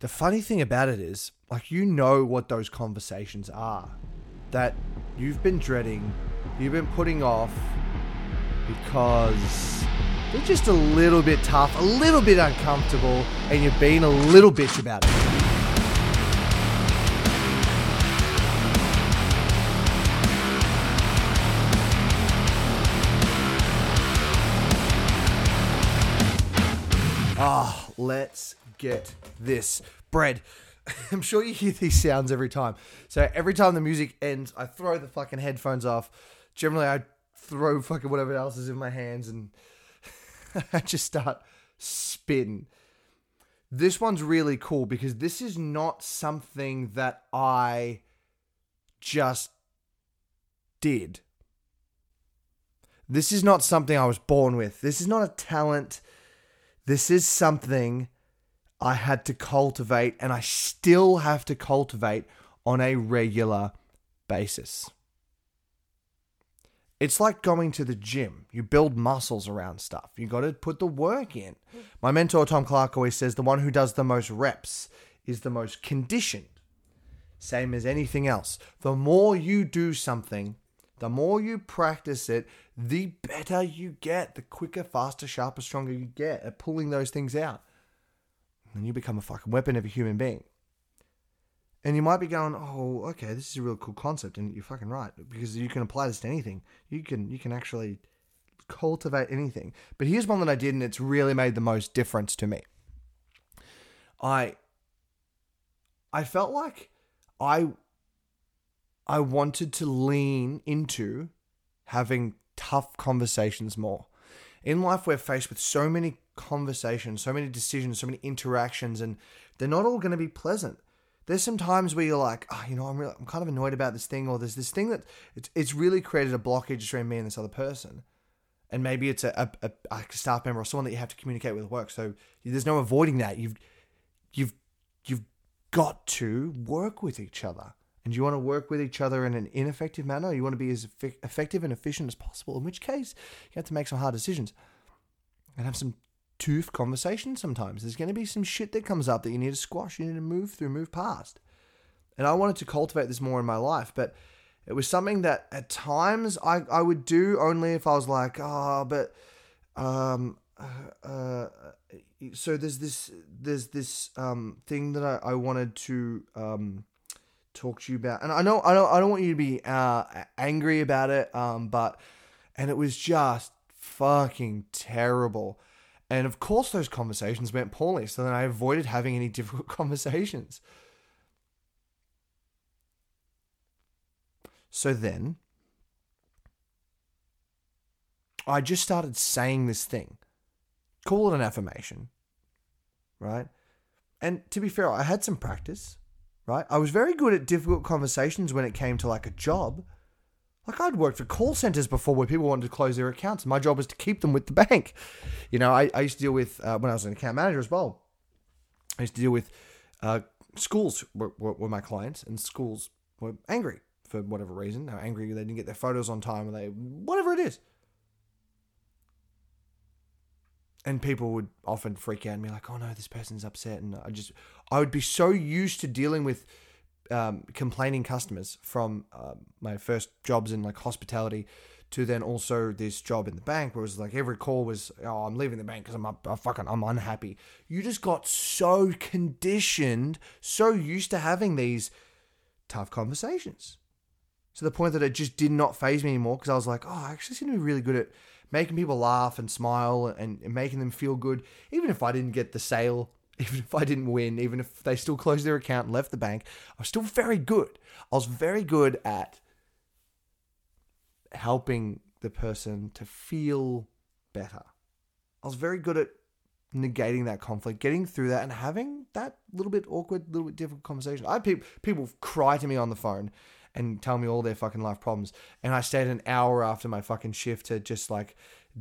the funny thing about it is, like, you know what those conversations are that you've been dreading, you've been putting off because they're just a little bit tough, a little bit uncomfortable, and you're being a little bitch about it. Ah, let's get this bread. I'm sure you hear these sounds every time. So every time the music ends, I throw the fucking headphones off. Generally, I throw fucking whatever else is in my hands and I just start spitting. This one's really cool because this is not something that I just did. This is not something I was born with. This is not a talent. This is something I had to cultivate and I still have to cultivate on a regular basis. It's like going to the gym. You build muscles around stuff. You got to put the work in. My mentor, Tom Clark, always says the one who does the most reps is the most conditioned. Same as anything else. The more you do something, the more you practice it, the better you get. The quicker, faster, sharper, stronger you get at pulling those things out. And you become a fucking weapon of a human being. And you might be going, "Oh, okay, this is a real cool concept," and you're fucking right because you can apply this to anything. You can you can actually cultivate anything. But here's one that I did, and it's really made the most difference to me. I I felt like I I wanted to lean into having tough conversations more. In life, we're faced with so many conversations, so many decisions, so many interactions, and they're not all going to be pleasant there's some times where you're like, oh, you know, I'm really, I'm kind of annoyed about this thing, or there's this thing that it's, it's really created a blockage between me and this other person. And maybe it's a, a, a, staff member or someone that you have to communicate with at work. So there's no avoiding that. You've, you've, you've got to work with each other. And you want to work with each other in an ineffective manner? you want to be as effective and efficient as possible? In which case, you have to make some hard decisions and have some tooth conversation sometimes. There's going to be some shit that comes up that you need to squash, you need to move through, move past. And I wanted to cultivate this more in my life, but it was something that at times I, I would do only if I was like, oh, but um, uh, uh, so there's this there's this um thing that I, I wanted to um talk to you about, and I know I don't I don't want you to be uh angry about it, um, but and it was just fucking terrible and of course, those conversations went poorly. So then I avoided having any difficult conversations. So then I just started saying this thing. Call it an affirmation, right? And to be fair, I had some practice, right? I was very good at difficult conversations when it came to like a job. Like I'd worked for call centers before where people wanted to close their accounts. My job was to keep them with the bank. You know, I, I used to deal with, uh, when I was an account manager as well, I used to deal with uh, schools were, were, were, my clients and schools were angry for whatever reason. They were angry they didn't get their photos on time or they, whatever it is. And people would often freak out and be like, oh no, this person's upset. And I just, I would be so used to dealing with um, complaining customers from uh, my first jobs in like hospitality to then also this job in the bank where it was like every call was oh i'm leaving the bank because i'm up, I fucking i'm unhappy. You just got so conditioned so used to having these tough conversations to the point that it just did not faze me anymore because i was like oh i actually seem to be really good at making people laugh and smile and, and making them feel good even if i didn't get the sale even if I didn't win, even if they still closed their account and left the bank, I was still very good. I was very good at helping the person to feel better. I was very good at negating that conflict, getting through that, and having that little bit awkward, little bit difficult conversation. I have people people cry to me on the phone and tell me all their fucking life problems, and I stayed an hour after my fucking shift to just like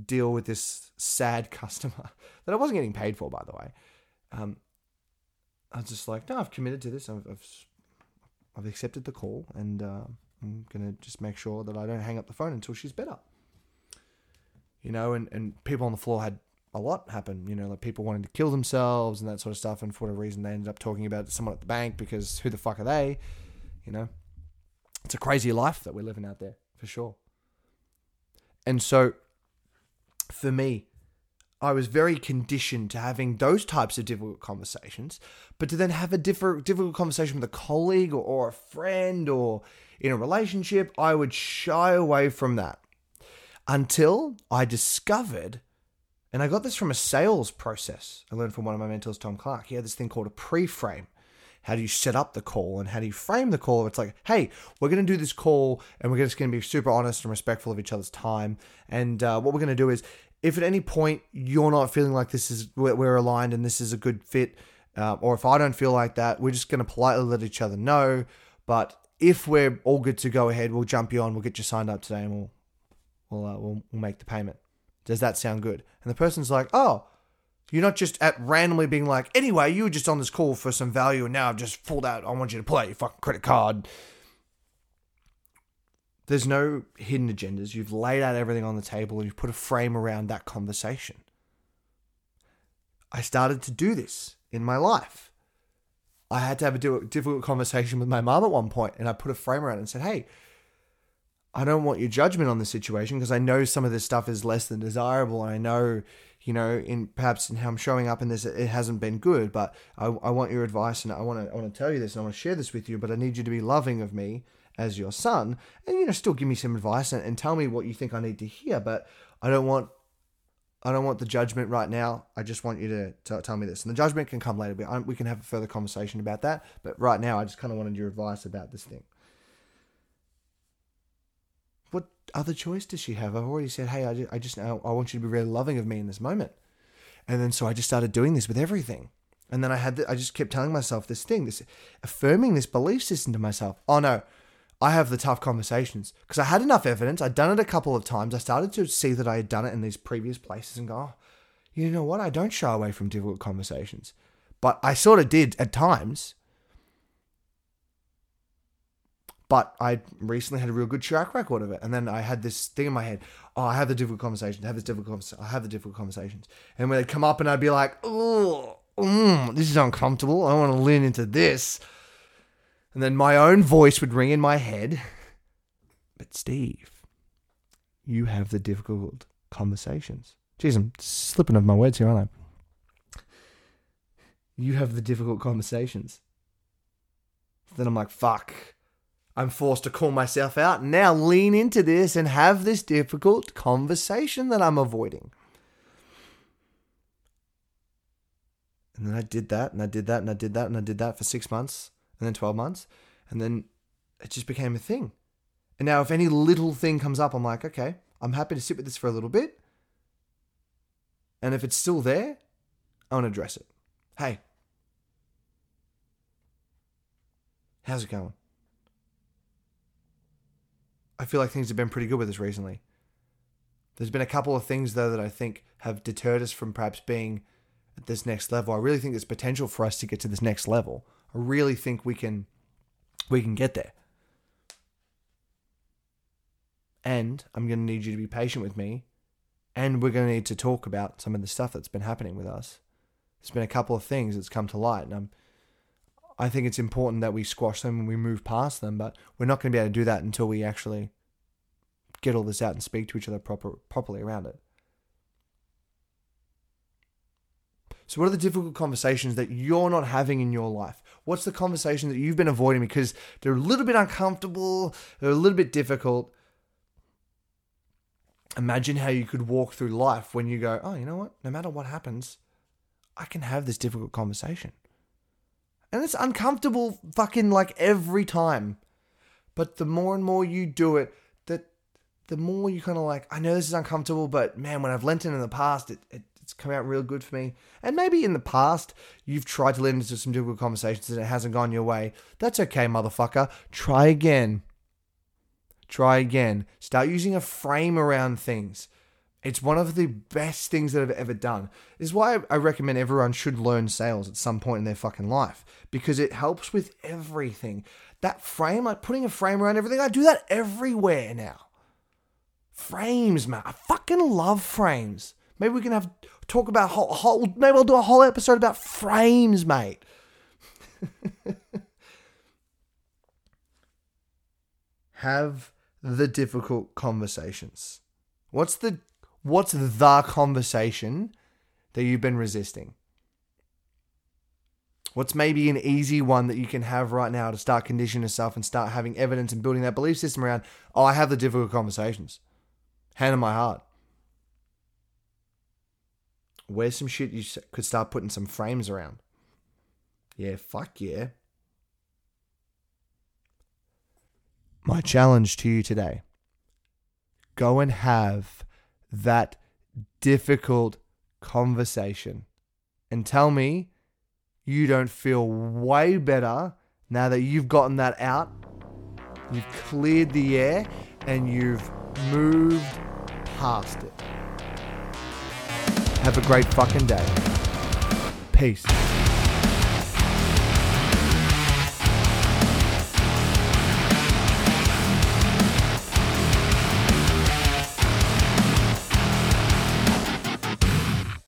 deal with this sad customer that I wasn't getting paid for, by the way um, I was just like, no, I've committed to this. I've, I've, I've accepted the call, and uh, I'm gonna just make sure that I don't hang up the phone until she's better. You know, and, and people on the floor had a lot happen. You know, like people wanting to kill themselves and that sort of stuff. And for whatever reason, they ended up talking about someone at the bank because who the fuck are they? You know, it's a crazy life that we're living out there for sure. And so, for me, I was very conditioned to having those types of difficult conversations, but to then have a different difficult conversation with a colleague or, a friend or in a relationship, I would shy away from that until I discovered, and I got this from a sales process. I learned from one of my mentors, Tom Clark. He had this thing called a pre-frame. How do you set up the call and how do you frame the call? It's like, hey, we're going to do this call and we're just going to be super honest and respectful of each other's time. And uh, what we're going to do is, if at any point you're not feeling like this is we're aligned and this is a good fit, uh, or if I don't feel like that, we're just going to politely let each other know. But if we're all good to go ahead, we'll jump you on, we'll get you signed up today, and we'll we'll uh, we'll, we'll make the payment. Does that sound good? And the person's like, oh, you're not just at randomly being like, anyway, you were just on this call for some value, and now I've just pulled out. I want you to play your fucking credit card. There's no hidden agendas. You've laid out everything on the table and you've put a frame around that conversation. I started to do this in my life. I had to have a difficult conversation with my mom at one point, and I put a frame around it and said, "Hey, I don't want your judgment on the situation because I know some of this stuff is less than desirable, and I know, you know, in perhaps in how I'm showing up in this, it hasn't been good. But I, I want your advice, and I want to I want to tell you this, and I want to share this with you. But I need you to be loving of me as your son, and you know, still give me some advice and, and tell me what you think I need to hear. But I don't want I don't want the judgment right now. I just want you to t- tell me this. And the judgment can come later. We, we can have a further conversation about that. But right now, I just kind of wanted your advice about this thing. What other choice does she have? I've already said, hey, I just, I just I want you to be really loving of me in this moment. And then so I just started doing this with everything. And then I had, the, I just kept telling myself this thing, this affirming this belief system to myself. Oh no, I have the tough conversations because I had enough evidence. I'd done it a couple of times. I started to see that I had done it in these previous places and go, oh, you know what? I don't shy away from difficult conversations. But I sort of did at times. But I recently had a real good track record of it. And then I had this thing in my head oh, I have the difficult conversations. I have this difficult conversations. I have the difficult conversations. And when they'd come up and I'd be like, oh, mm, this is uncomfortable. I want to lean into this. And then my own voice would ring in my head. But Steve, you have the difficult conversations. Jeez, I'm slipping of my words here, aren't I? You have the difficult conversations. Then I'm like, fuck. I'm forced to call myself out. Now lean into this and have this difficult conversation that I'm avoiding. And then I did that, and I did that, and I did that, and I did that for six months and then 12 months. And then it just became a thing. And now, if any little thing comes up, I'm like, okay, I'm happy to sit with this for a little bit. And if it's still there, I want to address it. Hey, how's it going? I feel like things have been pretty good with us recently. There's been a couple of things, though, that I think have deterred us from perhaps being at this next level. I really think there's potential for us to get to this next level. I really think we can we can get there. And I'm going to need you to be patient with me. And we're going to need to talk about some of the stuff that's been happening with us. There's been a couple of things that's come to light, and I'm, I think it's important that we squash them and we move past them. But we're not going to be able to do that until we actually get all this out and speak to each other proper, properly around it. So, what are the difficult conversations that you're not having in your life? What's the conversation that you've been avoiding because they're a little bit uncomfortable, they're a little bit difficult? Imagine how you could walk through life when you go, oh, you know what? No matter what happens, I can have this difficult conversation. And it's uncomfortable fucking like every time. But the more and more you do it, that the more you kind of like, I know this is uncomfortable, but man, when I've lent in in the past, it, it it's come out real good for me. And maybe in the past, you've tried to lead into some difficult conversations and it hasn't gone your way. That's okay, motherfucker. Try again. Try again. Start using a frame around things. It's one of the best things that I've ever done. This is why I recommend everyone should learn sales at some point in their fucking life because it helps with everything. That frame, like putting a frame around everything, I do that everywhere now. Frames, man. I fucking love frames. Maybe we can have talk about whole, whole maybe I'll do a whole episode about frames, mate. have the difficult conversations. What's the what's the conversation that you've been resisting? What's maybe an easy one that you can have right now to start conditioning yourself and start having evidence and building that belief system around? Oh, I have the difficult conversations. Hand in my heart. Where's some shit you could start putting some frames around? Yeah, fuck yeah. My challenge to you today go and have that difficult conversation and tell me you don't feel way better now that you've gotten that out, you've cleared the air, and you've moved past it. Have a great fucking day. Peace.